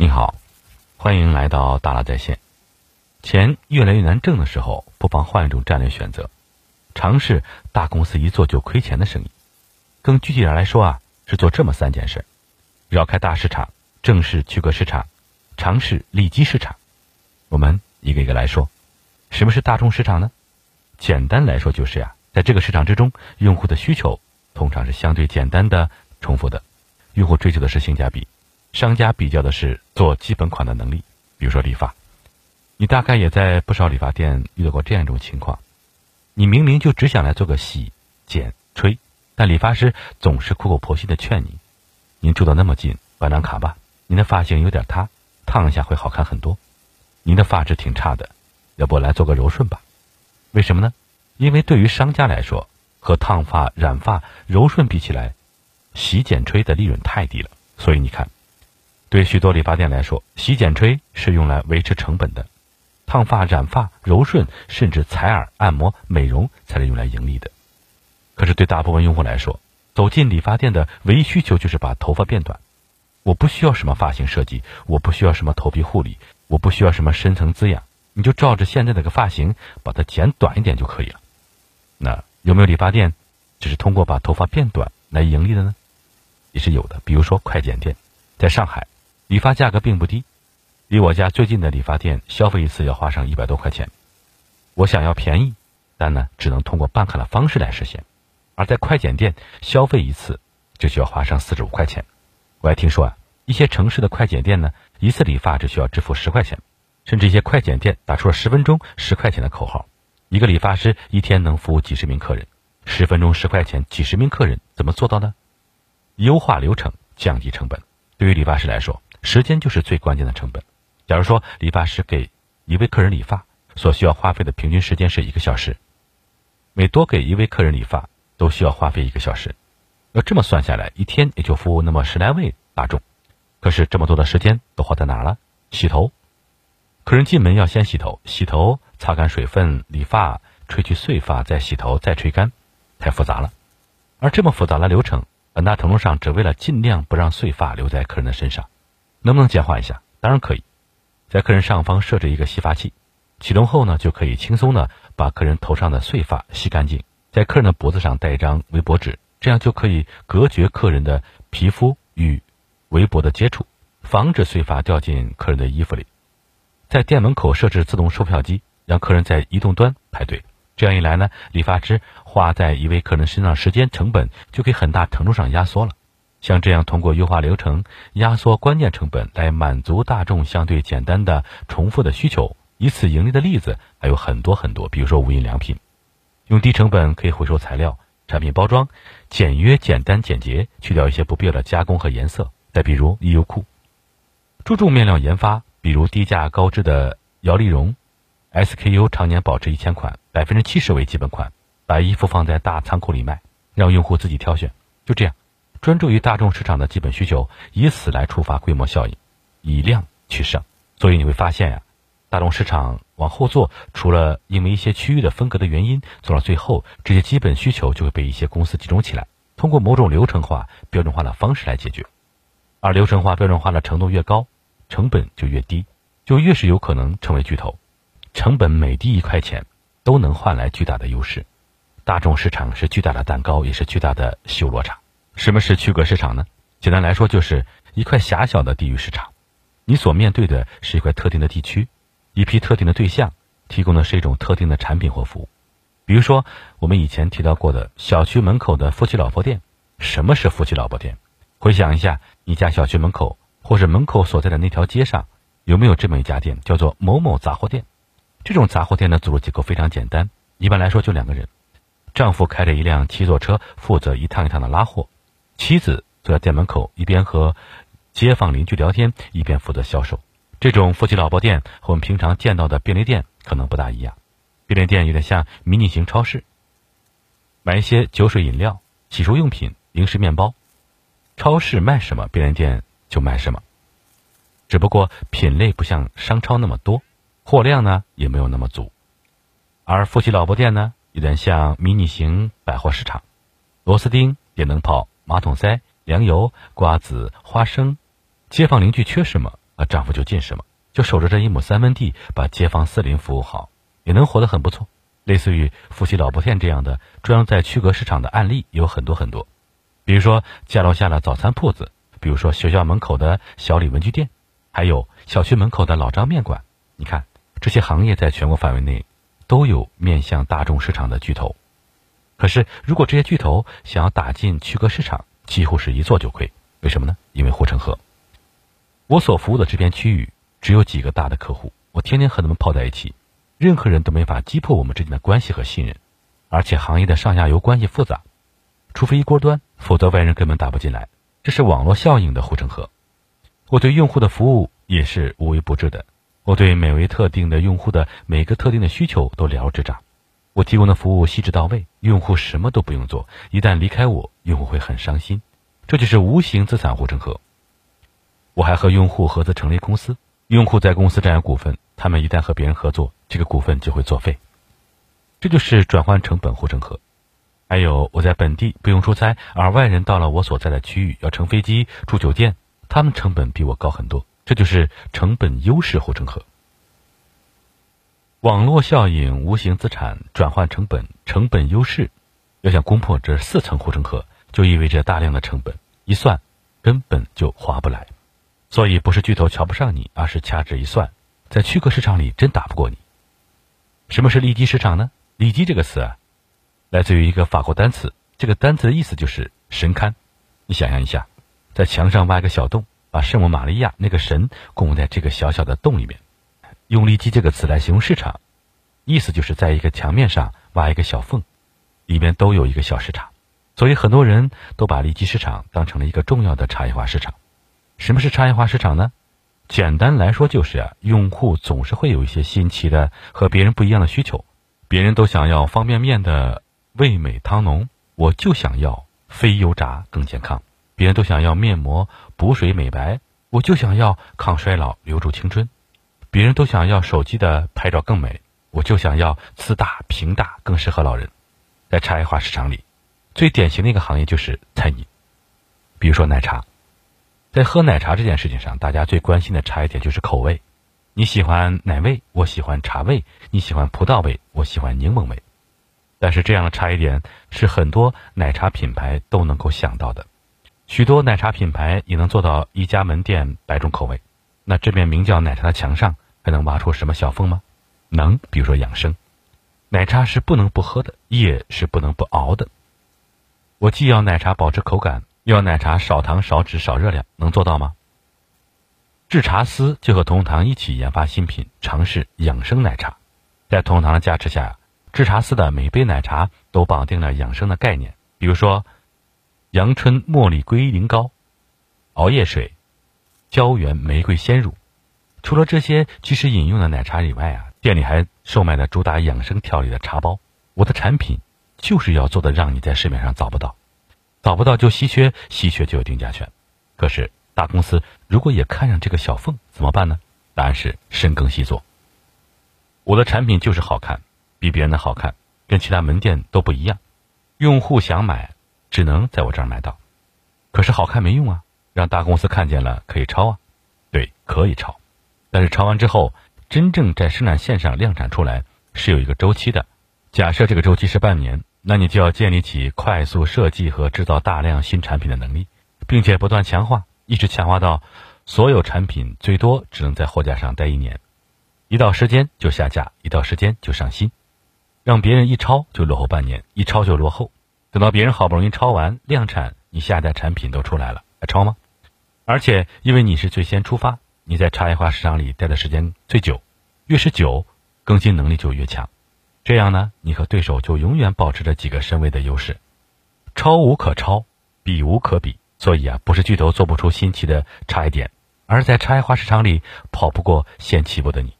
你好，欢迎来到大佬在线。钱越来越难挣的时候，不妨换一种战略选择，尝试大公司一做就亏钱的生意。更具体点来说啊，是做这么三件事：绕开大市场，正视区隔市场，尝试利基市场。我们一个一个来说。什么是大众市场呢？简单来说就是呀，在这个市场之中，用户的需求通常是相对简单的、重复的，用户追求的是性价比。商家比较的是做基本款的能力，比如说理发，你大概也在不少理发店遇到过这样一种情况：你明明就只想来做个洗、剪、吹，但理发师总是苦口婆心的劝你：“您住的那么近，办张卡吧。您的发型有点塌，烫一下会好看很多。您的发质挺差的，要不来做个柔顺吧？为什么呢？因为对于商家来说，和烫发、染发、柔顺比起来，洗、剪、吹的利润太低了，所以你看。对许多理发店来说，洗剪吹是用来维持成本的，烫发、染发、柔顺，甚至采耳、按摩、美容才是用来盈利的。可是对大部分用户来说，走进理发店的唯一需求就是把头发变短。我不需要什么发型设计，我不需要什么头皮护理，我不需要什么深层滋养，你就照着现在这个发型把它剪短一点就可以了。那有没有理发店只是通过把头发变短来盈利的呢？也是有的，比如说快剪店，在上海。理发价格并不低，离我家最近的理发店消费一次要花上一百多块钱。我想要便宜，但呢只能通过办卡的方式来实现。而在快剪店消费一次就需要花上四十五块钱。我还听说啊，一些城市的快剪店呢，一次理发只需要支付十块钱，甚至一些快剪店打出了十分钟十块钱的口号。一个理发师一天能服务几十名客人，十分钟十块钱，几十名客人怎么做到呢？优化流程，降低成本。对于理发师来说。时间就是最关键的成本。假如说理发师给一位客人理发所需要花费的平均时间是一个小时，每多给一位客人理发都需要花费一个小时。要这么算下来，一天也就服务那么十来位大众。可是这么多的时间都花在哪了？洗头，客人进门要先洗头，洗头擦干水分，理发吹去碎发，再洗头，再吹干，太复杂了。而这么复杂的流程，很大程度上只为了尽量不让碎发留在客人的身上。能不能简化一下？当然可以，在客人上方设置一个洗发器，启动后呢，就可以轻松的把客人头上的碎发吸干净，在客人的脖子上戴一张围脖纸，这样就可以隔绝客人的皮肤与围脖的接触，防止碎发掉进客人的衣服里。在店门口设置自动售票机，让客人在移动端排队，这样一来呢，理发师花在一位客人身上时间成本就可以很大程度上压缩了。像这样通过优化流程、压缩关键成本来满足大众相对简单的重复的需求，以此盈利的例子还有很多很多。比如说无印良品，用低成本可以回收材料，产品包装简约、简单、简洁，去掉一些不必要的加工和颜色。再比如衣优酷，注重面料研发，比如低价高质的摇粒绒，SKU 常年保持一千款，百分之七十为基本款，把衣服放在大仓库里卖，让用户自己挑选。就这样。专注于大众市场的基本需求，以此来触发规模效应，以量取胜。所以你会发现呀，大众市场往后做，除了因为一些区域的分隔的原因，做到最后，这些基本需求就会被一些公司集中起来，通过某种流程化、标准化的方式来解决。而流程化、标准化的程度越高，成本就越低，就越是有可能成为巨头。成本每低一块钱，都能换来巨大的优势。大众市场是巨大的蛋糕，也是巨大的修罗场。什么是区隔市场呢？简单来说，就是一块狭小的地域市场，你所面对的是一块特定的地区，一批特定的对象，提供的是一种特定的产品或服务。比如说，我们以前提到过的小区门口的夫妻老婆店。什么是夫妻老婆店？回想一下，你家小区门口或是门口所在的那条街上，有没有这么一家店，叫做某某杂货店？这种杂货店的组织结构非常简单，一般来说就两个人，丈夫开着一辆七座车，负责一趟一趟的拉货。妻子坐在店门口，一边和街坊邻居聊天，一边负责销售。这种夫妻老婆店和我们平常见到的便利店可能不大一样。便利店有点像迷你型超市，买一些酒水饮料、洗漱用品、零食、面包。超市卖什么，便利店就卖什么，只不过品类不像商超那么多，货量呢也没有那么足。而夫妻老婆店呢，有点像迷你型百货市场，螺丝钉、电灯泡。马桶塞、粮油、瓜子、花生，街坊邻居缺什么啊，丈夫就近什么，就守着这一亩三分地，把街坊四邻服务好，也能活得很不错。类似于夫妻老婆店这样的专用在区隔市场的案例有很多很多，比如说家楼下的早餐铺子，比如说学校门口的小李文具店，还有小区门口的老张面馆。你看这些行业在全国范围内都有面向大众市场的巨头，可是如果这些巨头想要打进区隔市场，几乎是一做就亏。为什么呢？因为护城河。我所服务的这片区域只有几个大的客户，我天天和他们泡在一起。任何人都没法击破我们之间的关系和信任，而且行业的上下游关系复杂，除非一锅端，否则外人根本打不进来。这是网络效应的护城河。我对用户的服务也是无微不至的，我对每位特定的用户的每个特定的需求都了如指掌。我提供的服务细致到位，用户什么都不用做，一旦离开我，用户会很伤心。这就是无形资产护城河。我还和用户合资成立公司，用户在公司占有股份。他们一旦和别人合作，这个股份就会作废，这就是转换成本护城河。还有我在本地不用出差，而外人到了我所在的区域要乘飞机住酒店，他们成本比我高很多，这就是成本优势护城河。网络效应、无形资产转换成本、成本优势，要想攻破这四层护城河，就意味着大量的成本，一算根本就划不来。所以不是巨头瞧不上你，而是掐指一算。在区隔市场里真打不过你。什么是利基市场呢？利基这个词啊，来自于一个法国单词，这个单词的意思就是神龛。你想象一下，在墙上挖一个小洞，把圣母玛利亚那个神供在这个小小的洞里面，用利基这个词来形容市场，意思就是在一个墙面上挖一个小缝，里面都有一个小市场。所以很多人都把利基市场当成了一个重要的差异化市场。什么是差异化市场呢？简单来说就是啊，用户总是会有一些新奇的和别人不一样的需求。别人都想要方便面的味美汤浓，我就想要非油炸更健康；别人都想要面膜补水美白，我就想要抗衰老留住青春；别人都想要手机的拍照更美，我就想要次大屏大更适合老人。在差异化市场里，最典型的一个行业就是餐饮，比如说奶茶。在喝奶茶这件事情上，大家最关心的差异点就是口味。你喜欢奶味，我喜欢茶味；你喜欢葡萄味，我喜欢柠檬味。但是这样的差异点是很多奶茶品牌都能够想到的。许多奶茶品牌也能做到一家门店百种口味。那这面名叫奶茶的墙上还能挖出什么小缝吗？能，比如说养生。奶茶是不能不喝的，夜是不能不熬的。我既要奶茶保持口感。又要奶茶少糖少脂少热量，能做到吗？制茶师就和同堂一起研发新品，尝试养生奶茶。在同堂的加持下，制茶师的每杯奶茶都绑定了养生的概念，比如说阳春茉莉龟苓膏、熬夜水、胶原玫瑰鲜乳。除了这些即时饮用的奶茶以外啊，店里还售卖了主打养生调理的茶包。我的产品就是要做的，让你在市面上找不到。找不到就稀缺，稀缺就有定价权。可是大公司如果也看上这个小缝，怎么办呢？答案是深耕细作。我的产品就是好看，比别人的好看，跟其他门店都不一样。用户想买，只能在我这儿买到。可是好看没用啊，让大公司看见了可以抄啊。对，可以抄，但是抄完之后，真正在生产线上量产出来是有一个周期的。假设这个周期是半年。那你就要建立起快速设计和制造大量新产品的能力，并且不断强化，一直强化到所有产品最多只能在货架上待一年，一到时间就下架，一到时间就上新，让别人一抄就落后半年，一抄就落后。等到别人好不容易抄完量产，你下一代产品都出来了，还抄吗？而且因为你是最先出发，你在差异化市场里待的时间最久，越是久，更新能力就越强。这样呢，你和对手就永远保持着几个身位的优势，超无可超，比无可比。所以啊，不是巨头做不出新奇的差异点，而在差异化市场里跑不过先起步的你。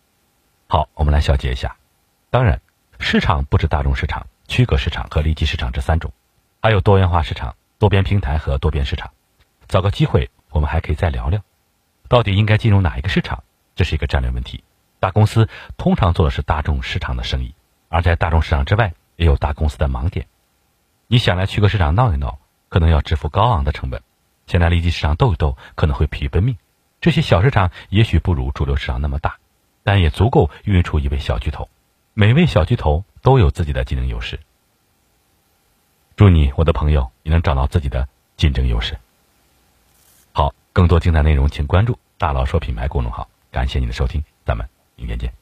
好，我们来小结一下。当然，市场不止大众市场、区隔市场和利基市场这三种，还有多元化市场、多边平台和多边市场。找个机会我们还可以再聊聊。到底应该进入哪一个市场这是一个战略问题大公司通常做的是大众市场的生意而在大众市场之外也有大公司的盲点。你想来去个市场闹一闹可能要支付高昂的成本想来离机市场斗一斗可能会疲于奔命这些小市场也许不如主流市场那么大但也足够孕育出一位小巨头。每位小巨头都有自己的竞争优势。祝你我的朋友也能找到自己的竞争优势。更多精彩内容请关注大佬说品牌公众号。感谢您的收听咱们明天见。